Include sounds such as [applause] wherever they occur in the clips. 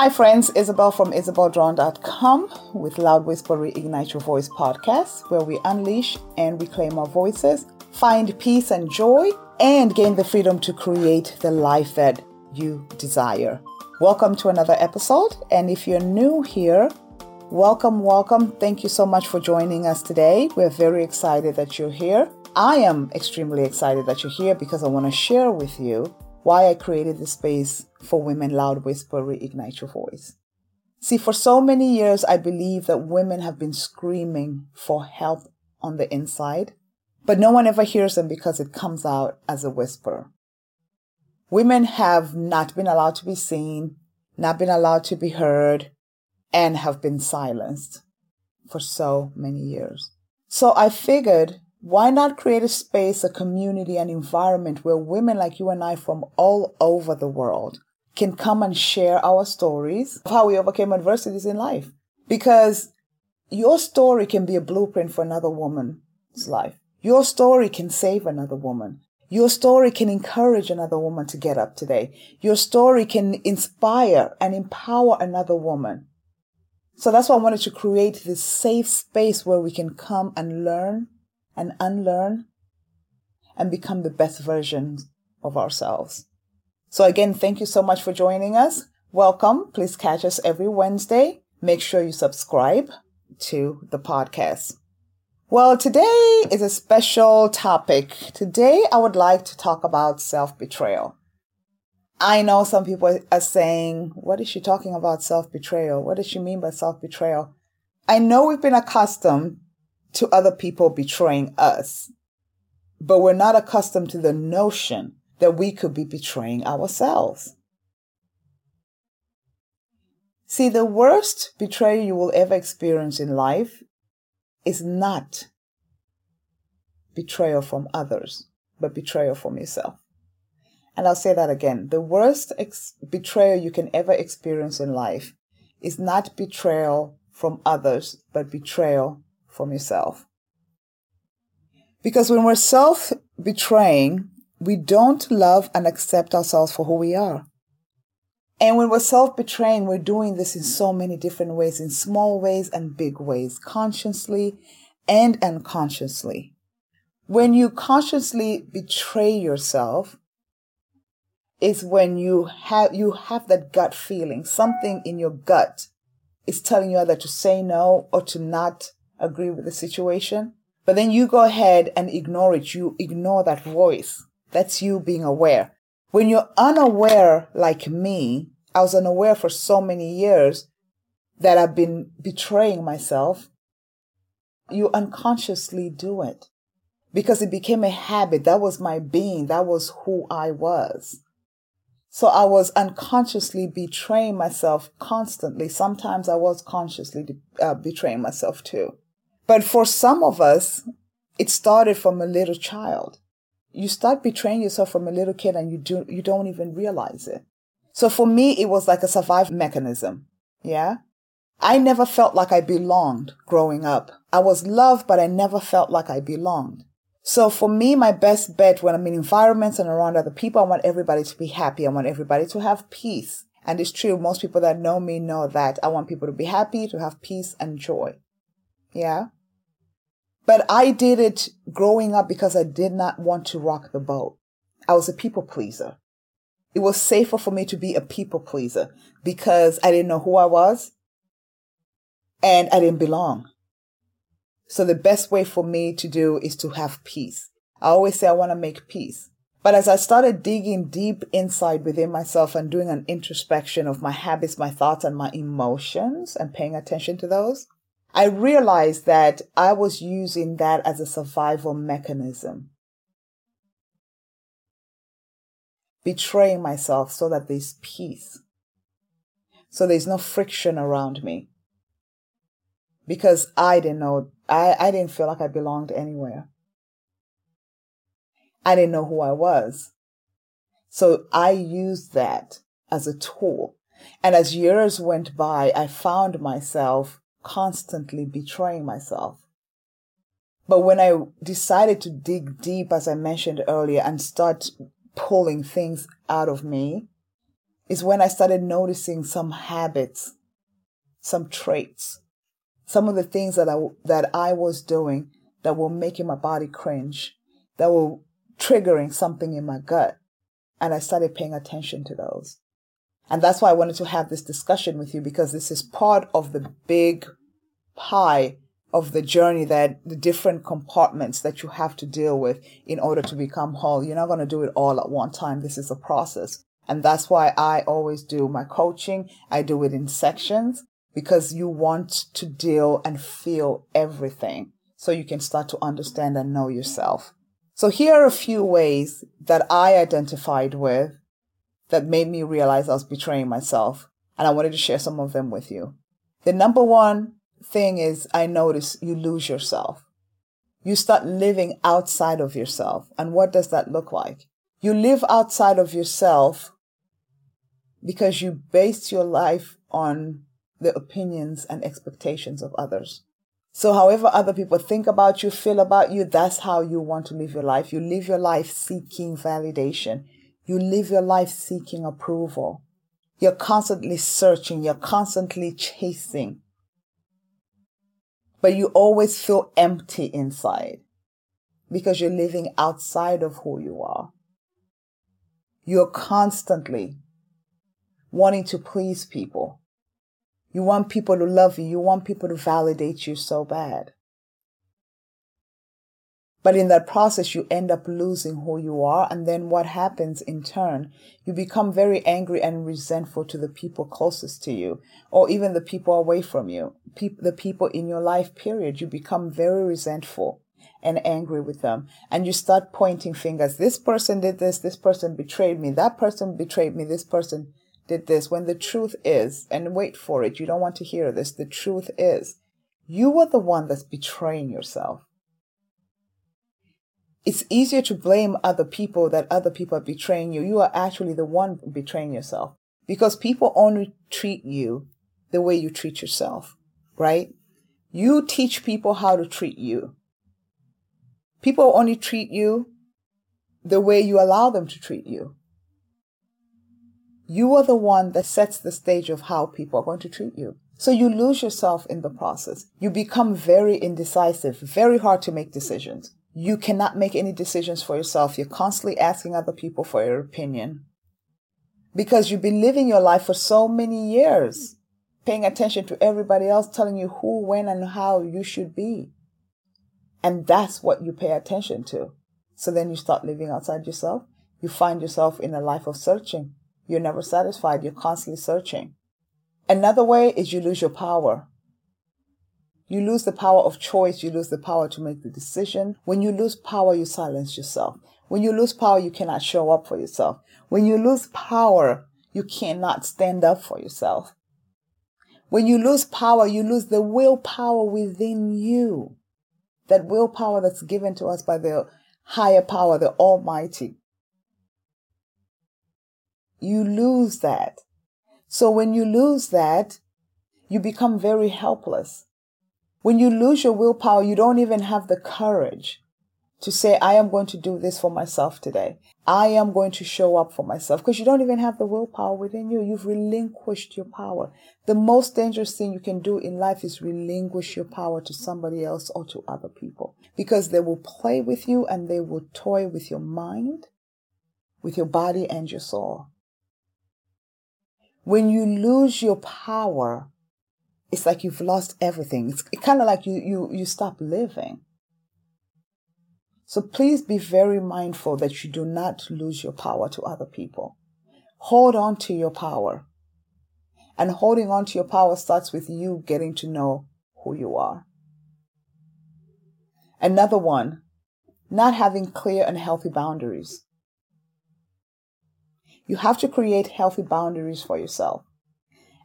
Hi, friends. Isabel from IsabelDrawn.com with Loud Whisper Reignite Your Voice podcast, where we unleash and reclaim our voices, find peace and joy, and gain the freedom to create the life that you desire. Welcome to another episode. And if you're new here, welcome, welcome. Thank you so much for joining us today. We're very excited that you're here. I am extremely excited that you're here because I want to share with you why I created this space for women loud whisper reignite your voice. See, for so many years, I believe that women have been screaming for help on the inside, but no one ever hears them because it comes out as a whisper. Women have not been allowed to be seen, not been allowed to be heard, and have been silenced for so many years. So I figured why not create a space, a community, an environment where women like you and I from all over the world can come and share our stories of how we overcame adversities in life? Because your story can be a blueprint for another woman's life. Your story can save another woman. Your story can encourage another woman to get up today. Your story can inspire and empower another woman. So that's why I wanted to create this safe space where we can come and learn and unlearn and become the best versions of ourselves. So again, thank you so much for joining us. Welcome. Please catch us every Wednesday. Make sure you subscribe to the podcast. Well, today is a special topic. Today I would like to talk about self betrayal. I know some people are saying, what is she talking about self betrayal? What does she mean by self betrayal? I know we've been accustomed to other people betraying us. But we're not accustomed to the notion that we could be betraying ourselves. See, the worst betrayal you will ever experience in life is not betrayal from others, but betrayal from yourself. And I'll say that again. The worst ex- betrayal you can ever experience in life is not betrayal from others, but betrayal from yourself. Because when we're self betraying, we don't love and accept ourselves for who we are. And when we're self betraying, we're doing this in so many different ways, in small ways and big ways, consciously and unconsciously. When you consciously betray yourself, is when you have you have that gut feeling, something in your gut is telling you either to say no or to not agree with the situation. But then you go ahead and ignore it. You ignore that voice. That's you being aware. When you're unaware, like me, I was unaware for so many years that I've been betraying myself. You unconsciously do it because it became a habit. That was my being. That was who I was. So I was unconsciously betraying myself constantly. Sometimes I was consciously uh, betraying myself too. But for some of us, it started from a little child. You start betraying yourself from a little kid and you do, you don't even realize it. So for me, it was like a survival mechanism. Yeah. I never felt like I belonged growing up. I was loved, but I never felt like I belonged. So for me, my best bet when I'm in environments and around other people, I want everybody to be happy. I want everybody to have peace. And it's true. Most people that know me know that I want people to be happy, to have peace and joy. Yeah. But I did it growing up because I did not want to rock the boat. I was a people pleaser. It was safer for me to be a people pleaser because I didn't know who I was and I didn't belong. So the best way for me to do is to have peace. I always say I want to make peace. But as I started digging deep inside within myself and doing an introspection of my habits, my thoughts, and my emotions and paying attention to those, I realized that I was using that as a survival mechanism. Betraying myself so that there's peace. So there's no friction around me. Because I didn't know, I, I didn't feel like I belonged anywhere. I didn't know who I was. So I used that as a tool. And as years went by, I found myself constantly betraying myself. But when I decided to dig deep, as I mentioned earlier, and start pulling things out of me, is when I started noticing some habits, some traits, some of the things that I, that I was doing that were making my body cringe, that were triggering something in my gut. And I started paying attention to those. And that's why I wanted to have this discussion with you because this is part of the big pie of the journey that the different compartments that you have to deal with in order to become whole. You're not going to do it all at one time. This is a process. And that's why I always do my coaching. I do it in sections because you want to deal and feel everything so you can start to understand and know yourself. So here are a few ways that I identified with that made me realize I was betraying myself. And I wanted to share some of them with you. The number one thing is I notice you lose yourself. You start living outside of yourself. And what does that look like? You live outside of yourself because you base your life on the opinions and expectations of others. So however other people think about you, feel about you, that's how you want to live your life. You live your life seeking validation. You live your life seeking approval. You're constantly searching. You're constantly chasing. But you always feel empty inside because you're living outside of who you are. You're constantly wanting to please people. You want people to love you. You want people to validate you so bad. But in that process, you end up losing who you are. And then what happens in turn? You become very angry and resentful to the people closest to you, or even the people away from you, Pe- the people in your life, period. You become very resentful and angry with them. And you start pointing fingers. This person did this. This person betrayed me. That person betrayed me. This person did this. When the truth is, and wait for it, you don't want to hear this. The truth is, you are the one that's betraying yourself it's easier to blame other people that other people are betraying you. You are actually the one betraying yourself because people only treat you the way you treat yourself, right? You teach people how to treat you. People only treat you the way you allow them to treat you. You are the one that sets the stage of how people are going to treat you. So you lose yourself in the process. You become very indecisive, very hard to make decisions you cannot make any decisions for yourself. You're constantly asking other people for your opinion because you've been living your life for so many years, paying attention to everybody else telling you who, when, and how you should be. And that's what you pay attention to. So then you start living outside yourself. You find yourself in a life of searching. You're never satisfied. You're constantly searching. Another way is you lose your power. You lose the power of choice. You lose the power to make the decision. When you lose power, you silence yourself. When you lose power, you cannot show up for yourself. When you lose power, you cannot stand up for yourself. When you lose power, you lose the willpower within you. That willpower that's given to us by the higher power, the Almighty. You lose that. So when you lose that, you become very helpless. When you lose your willpower, you don't even have the courage to say, I am going to do this for myself today. I am going to show up for myself because you don't even have the willpower within you. You've relinquished your power. The most dangerous thing you can do in life is relinquish your power to somebody else or to other people because they will play with you and they will toy with your mind, with your body and your soul. When you lose your power, it's like you've lost everything. It's kind of like you, you, you stop living. So please be very mindful that you do not lose your power to other people. Hold on to your power. And holding on to your power starts with you getting to know who you are. Another one, not having clear and healthy boundaries. You have to create healthy boundaries for yourself.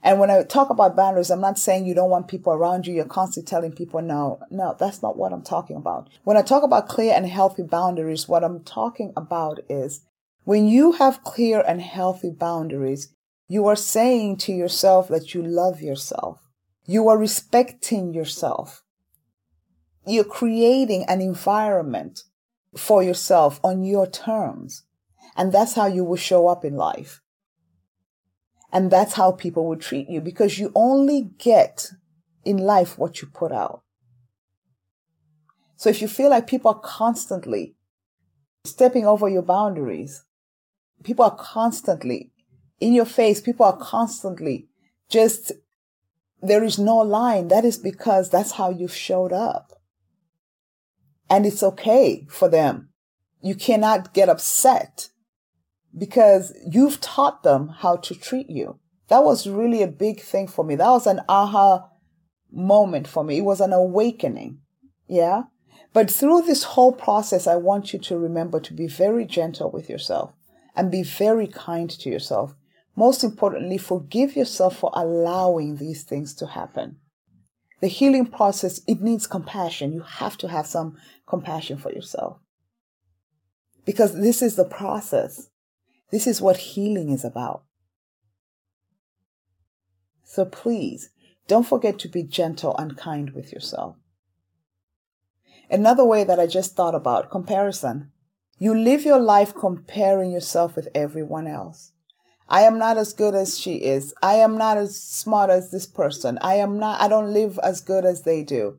And when I talk about boundaries, I'm not saying you don't want people around you. You're constantly telling people, no, no, that's not what I'm talking about. When I talk about clear and healthy boundaries, what I'm talking about is when you have clear and healthy boundaries, you are saying to yourself that you love yourself. You are respecting yourself. You're creating an environment for yourself on your terms. And that's how you will show up in life. And that's how people will treat you because you only get in life what you put out. So if you feel like people are constantly stepping over your boundaries, people are constantly in your face, people are constantly just, there is no line. That is because that's how you've showed up. And it's okay for them. You cannot get upset because you've taught them how to treat you. That was really a big thing for me. That was an aha moment for me. It was an awakening. Yeah. But through this whole process, I want you to remember to be very gentle with yourself and be very kind to yourself. Most importantly, forgive yourself for allowing these things to happen. The healing process, it needs compassion. You have to have some compassion for yourself. Because this is the process. This is what healing is about. So please, don't forget to be gentle and kind with yourself. Another way that I just thought about comparison. You live your life comparing yourself with everyone else. I am not as good as she is. I am not as smart as this person. I am not, I don't live as good as they do.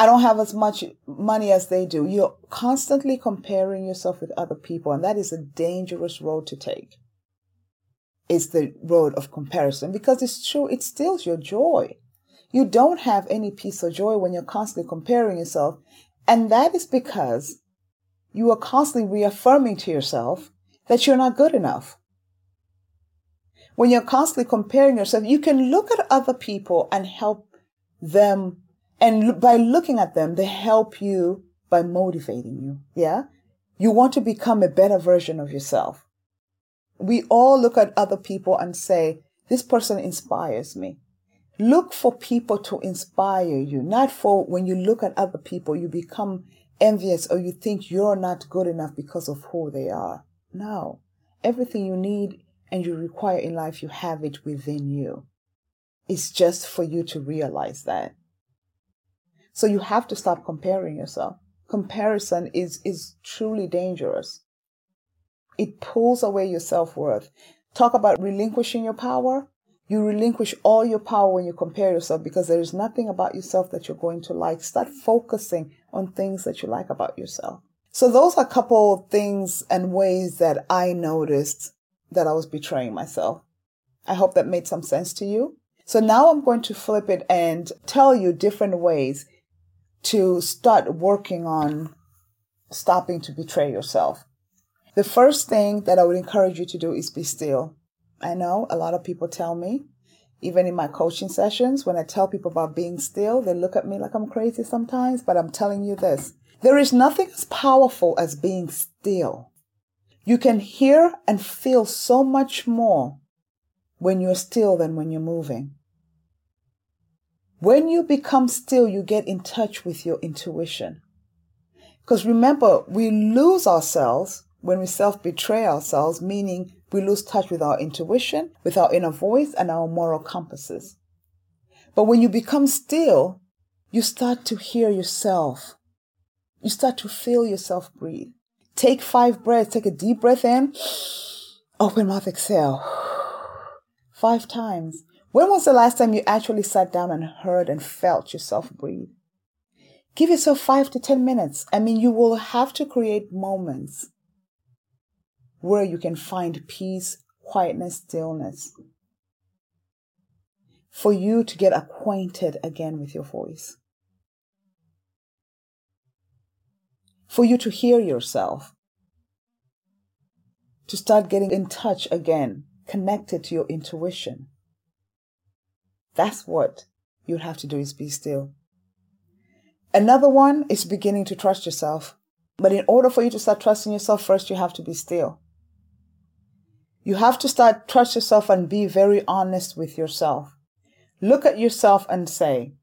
I don't have as much money as they do. You're constantly comparing yourself with other people, and that is a dangerous road to take. It's the road of comparison because it's true, it steals your joy. You don't have any peace or joy when you're constantly comparing yourself. And that is because you are constantly reaffirming to yourself that you're not good enough. When you're constantly comparing yourself, you can look at other people and help them. And by looking at them, they help you by motivating you. Yeah. You want to become a better version of yourself. We all look at other people and say, this person inspires me. Look for people to inspire you, not for when you look at other people, you become envious or you think you're not good enough because of who they are. No. Everything you need and you require in life, you have it within you. It's just for you to realize that. So you have to stop comparing yourself. Comparison is, is truly dangerous. It pulls away your self worth. Talk about relinquishing your power. You relinquish all your power when you compare yourself because there is nothing about yourself that you're going to like. Start focusing on things that you like about yourself. So those are a couple things and ways that I noticed that I was betraying myself. I hope that made some sense to you. So now I'm going to flip it and tell you different ways to start working on stopping to betray yourself. The first thing that I would encourage you to do is be still. I know a lot of people tell me, even in my coaching sessions, when I tell people about being still, they look at me like I'm crazy sometimes, but I'm telling you this. There is nothing as powerful as being still. You can hear and feel so much more when you're still than when you're moving. When you become still, you get in touch with your intuition. Because remember, we lose ourselves when we self betray ourselves, meaning we lose touch with our intuition, with our inner voice, and our moral compasses. But when you become still, you start to hear yourself. You start to feel yourself breathe. Take five breaths. Take a deep breath in. [sighs] Open mouth, exhale. [sighs] Five times. When was the last time you actually sat down and heard and felt yourself breathe? Give yourself five to 10 minutes. I mean, you will have to create moments where you can find peace, quietness, stillness. For you to get acquainted again with your voice. For you to hear yourself. To start getting in touch again, connected to your intuition. That's what you'd have to do is be still. Another one is beginning to trust yourself. But in order for you to start trusting yourself, first you have to be still. You have to start trust yourself and be very honest with yourself. Look at yourself and say,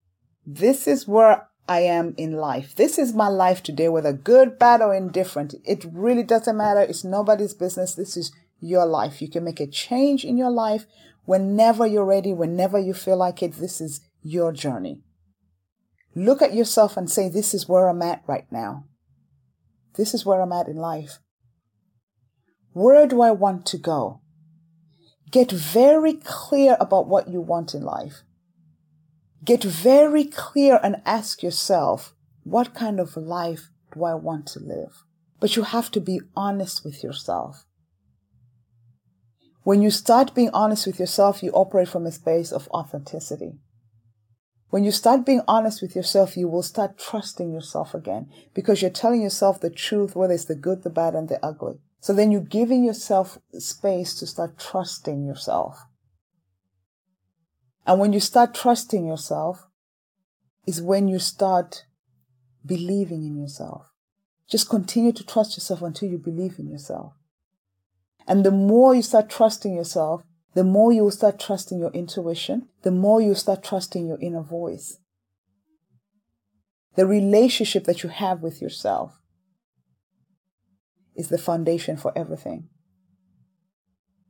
this is where I am in life. This is my life today, whether good, bad, or indifferent. It really doesn't matter. It's nobody's business. This is your life. You can make a change in your life whenever you're ready, whenever you feel like it. This is your journey. Look at yourself and say, this is where I'm at right now. This is where I'm at in life. Where do I want to go? Get very clear about what you want in life. Get very clear and ask yourself, what kind of life do I want to live? But you have to be honest with yourself. When you start being honest with yourself, you operate from a space of authenticity. When you start being honest with yourself, you will start trusting yourself again because you're telling yourself the truth, whether it's the good, the bad, and the ugly. So then you're giving yourself space to start trusting yourself. And when you start trusting yourself, is when you start believing in yourself. Just continue to trust yourself until you believe in yourself. And the more you start trusting yourself, the more you will start trusting your intuition, the more you start trusting your inner voice. The relationship that you have with yourself is the foundation for everything.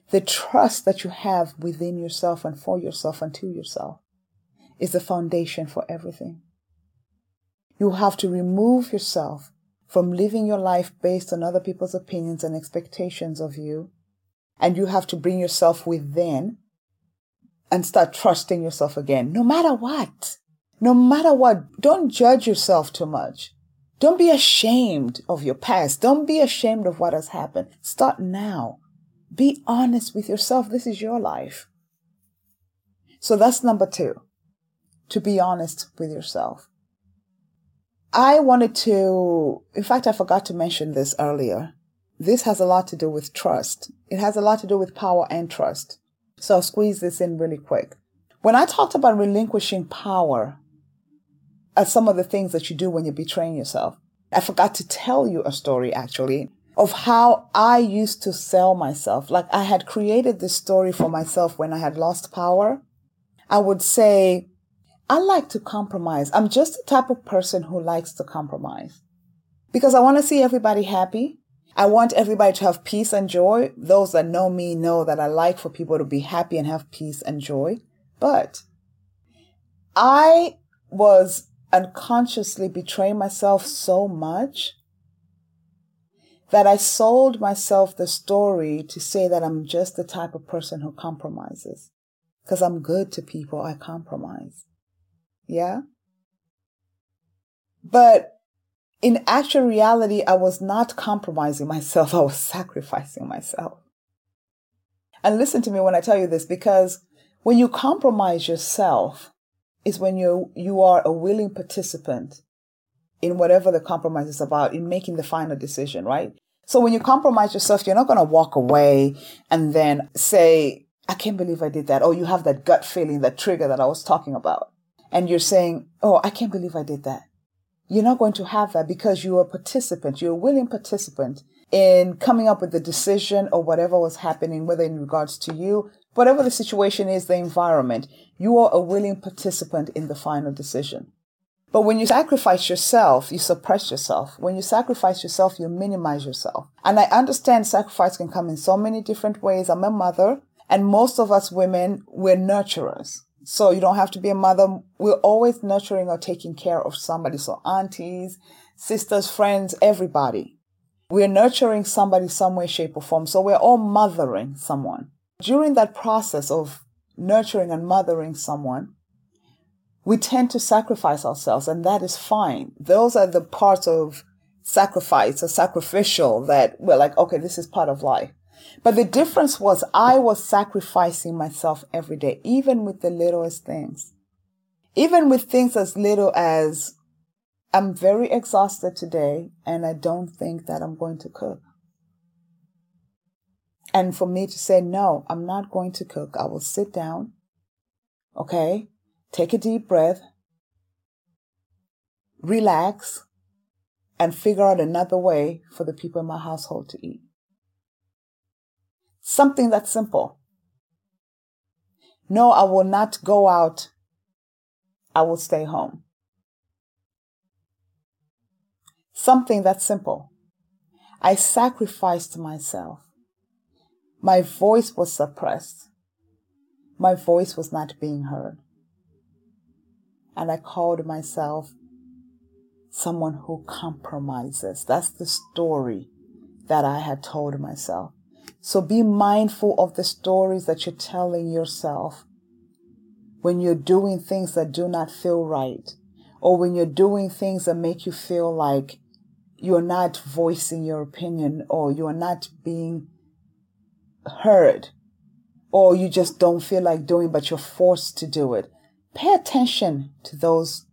The trust that you have within yourself and for yourself and to yourself is the foundation for everything. You have to remove yourself from living your life based on other people's opinions and expectations of you. And you have to bring yourself within and start trusting yourself again, no matter what. No matter what, don't judge yourself too much. Don't be ashamed of your past. Don't be ashamed of what has happened. Start now. Be honest with yourself. This is your life. So that's number two, to be honest with yourself. I wanted to, in fact, I forgot to mention this earlier. This has a lot to do with trust. It has a lot to do with power and trust. So I'll squeeze this in really quick. When I talked about relinquishing power as some of the things that you do when you're betraying yourself, I forgot to tell you a story actually of how I used to sell myself. Like I had created this story for myself when I had lost power. I would say, I like to compromise. I'm just the type of person who likes to compromise because I want to see everybody happy. I want everybody to have peace and joy. Those that know me know that I like for people to be happy and have peace and joy. But I was unconsciously betraying myself so much that I sold myself the story to say that I'm just the type of person who compromises. Because I'm good to people, I compromise. Yeah. But in actual reality, I was not compromising myself. [laughs] I was sacrificing myself. And listen to me when I tell you this, because when you compromise yourself is when you, you are a willing participant in whatever the compromise is about in making the final decision, right? So when you compromise yourself, you're not going to walk away and then say, I can't believe I did that. Or you have that gut feeling, that trigger that I was talking about and you're saying, Oh, I can't believe I did that. You're not going to have that because you're a participant. You're a willing participant in coming up with the decision or whatever was happening, whether in regards to you, whatever the situation is, the environment, you are a willing participant in the final decision. But when you sacrifice yourself, you suppress yourself. When you sacrifice yourself, you minimize yourself. And I understand sacrifice can come in so many different ways. I'm a mother, and most of us women, we're nurturers. So you don't have to be a mother. We're always nurturing or taking care of somebody. So aunties, sisters, friends, everybody. We're nurturing somebody some way, shape or form. So we're all mothering someone. During that process of nurturing and mothering someone, we tend to sacrifice ourselves and that is fine. Those are the parts of sacrifice or sacrificial that we're like, okay, this is part of life. But the difference was I was sacrificing myself every day, even with the littlest things. Even with things as little as I'm very exhausted today and I don't think that I'm going to cook. And for me to say, no, I'm not going to cook. I will sit down. Okay. Take a deep breath. Relax and figure out another way for the people in my household to eat. Something that simple. No, I will not go out. I will stay home. Something that simple. I sacrificed myself. My voice was suppressed. My voice was not being heard. And I called myself someone who compromises. That's the story that I had told myself. So be mindful of the stories that you're telling yourself when you're doing things that do not feel right, or when you're doing things that make you feel like you're not voicing your opinion or you're not being heard, or you just don't feel like doing, but you're forced to do it. Pay attention to those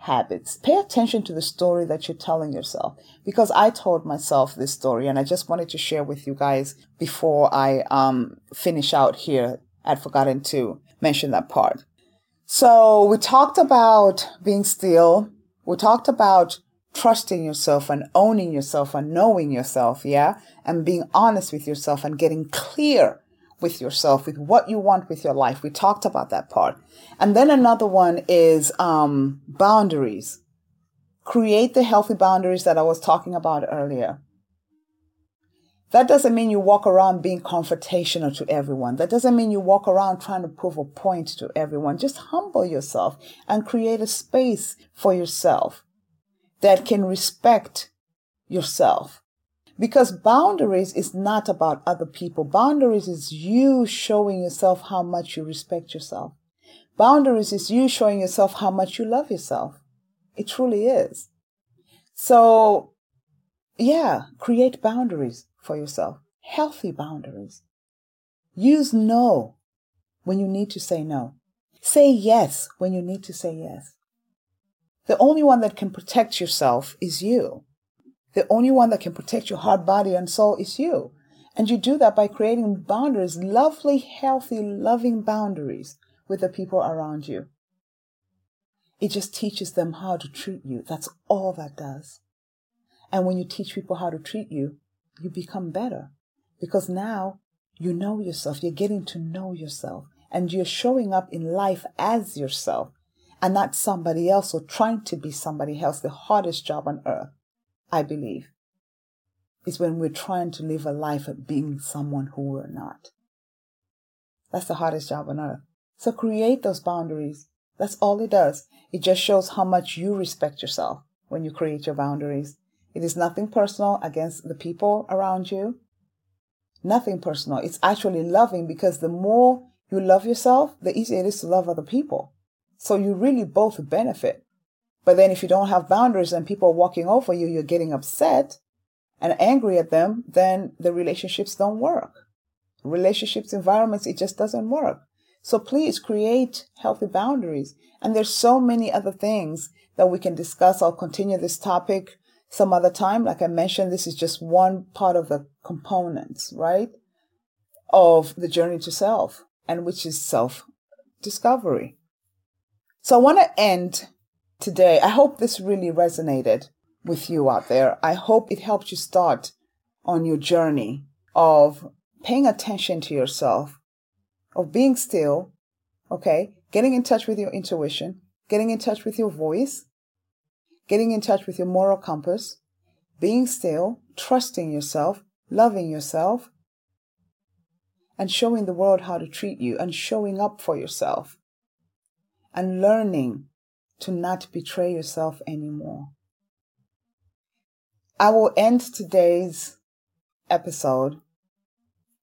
habits. Pay attention to the story that you're telling yourself because I told myself this story and I just wanted to share with you guys before I um, finish out here. I'd forgotten to mention that part. So we talked about being still. We talked about trusting yourself and owning yourself and knowing yourself. Yeah. And being honest with yourself and getting clear with yourself, with what you want with your life. We talked about that part. And then another one is um, boundaries. Create the healthy boundaries that I was talking about earlier. That doesn't mean you walk around being confrontational to everyone. That doesn't mean you walk around trying to prove a point to everyone. Just humble yourself and create a space for yourself that can respect yourself because boundaries is not about other people. Boundaries is you showing yourself how much you respect yourself. Boundaries is you showing yourself how much you love yourself. It truly is. So, yeah, create boundaries for yourself. Healthy boundaries. Use no when you need to say no. Say yes when you need to say yes. The only one that can protect yourself is you. The only one that can protect your heart, body, and soul is you. And you do that by creating boundaries, lovely, healthy, loving boundaries with the people around you. It just teaches them how to treat you. That's all that does. And when you teach people how to treat you, you become better because now you know yourself. You're getting to know yourself and you're showing up in life as yourself and not somebody else or trying to be somebody else, the hardest job on earth. I believe, is when we're trying to live a life of being someone who we're not. That's the hardest job on earth. So create those boundaries. That's all it does. It just shows how much you respect yourself when you create your boundaries. It is nothing personal against the people around you. Nothing personal. It's actually loving because the more you love yourself, the easier it is to love other people. So you really both benefit. But then if you don't have boundaries and people are walking over you, you're getting upset and angry at them, then the relationships don't work. Relationships, environments, it just doesn't work. So please create healthy boundaries. And there's so many other things that we can discuss. I'll continue this topic some other time. Like I mentioned, this is just one part of the components, right? Of the journey to self and which is self discovery. So I want to end today. I hope this really resonated with you out there. I hope it helped you start on your journey of paying attention to yourself, of being still, okay, getting in touch with your intuition, getting in touch with your voice, getting in touch with your moral compass, being still, trusting yourself, loving yourself, and showing the world how to treat you and showing up for yourself and learning to not betray yourself anymore. I will end today's episode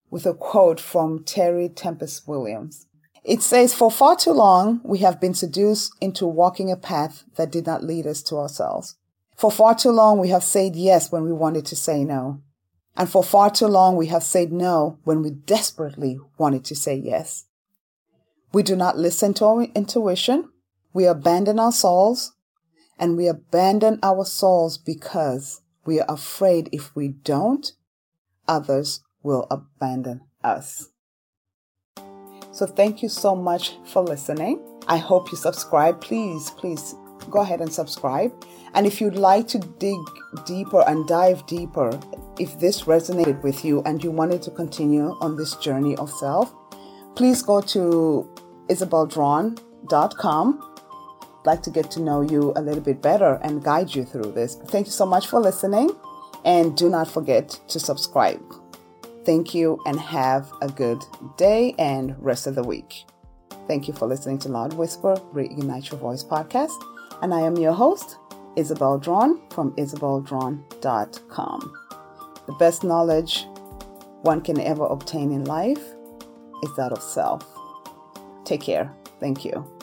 with a quote from Terry Tempest Williams. It says, For far too long, we have been seduced into walking a path that did not lead us to ourselves. For far too long, we have said yes when we wanted to say no. And for far too long, we have said no when we desperately wanted to say yes. We do not listen to our intuition. We abandon our souls and we abandon our souls because we are afraid if we don't, others will abandon us. So thank you so much for listening. I hope you subscribe. Please, please go ahead and subscribe. And if you'd like to dig deeper and dive deeper, if this resonated with you and you wanted to continue on this journey of self, please go to isabeldron.com like to get to know you a little bit better and guide you through this. Thank you so much for listening, and do not forget to subscribe. Thank you, and have a good day and rest of the week. Thank you for listening to Loud Whisper Reignite Your Voice podcast, and I am your host, Isabel Drawn from isabeldron.com. The best knowledge one can ever obtain in life is that of self. Take care. Thank you.